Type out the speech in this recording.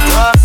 Love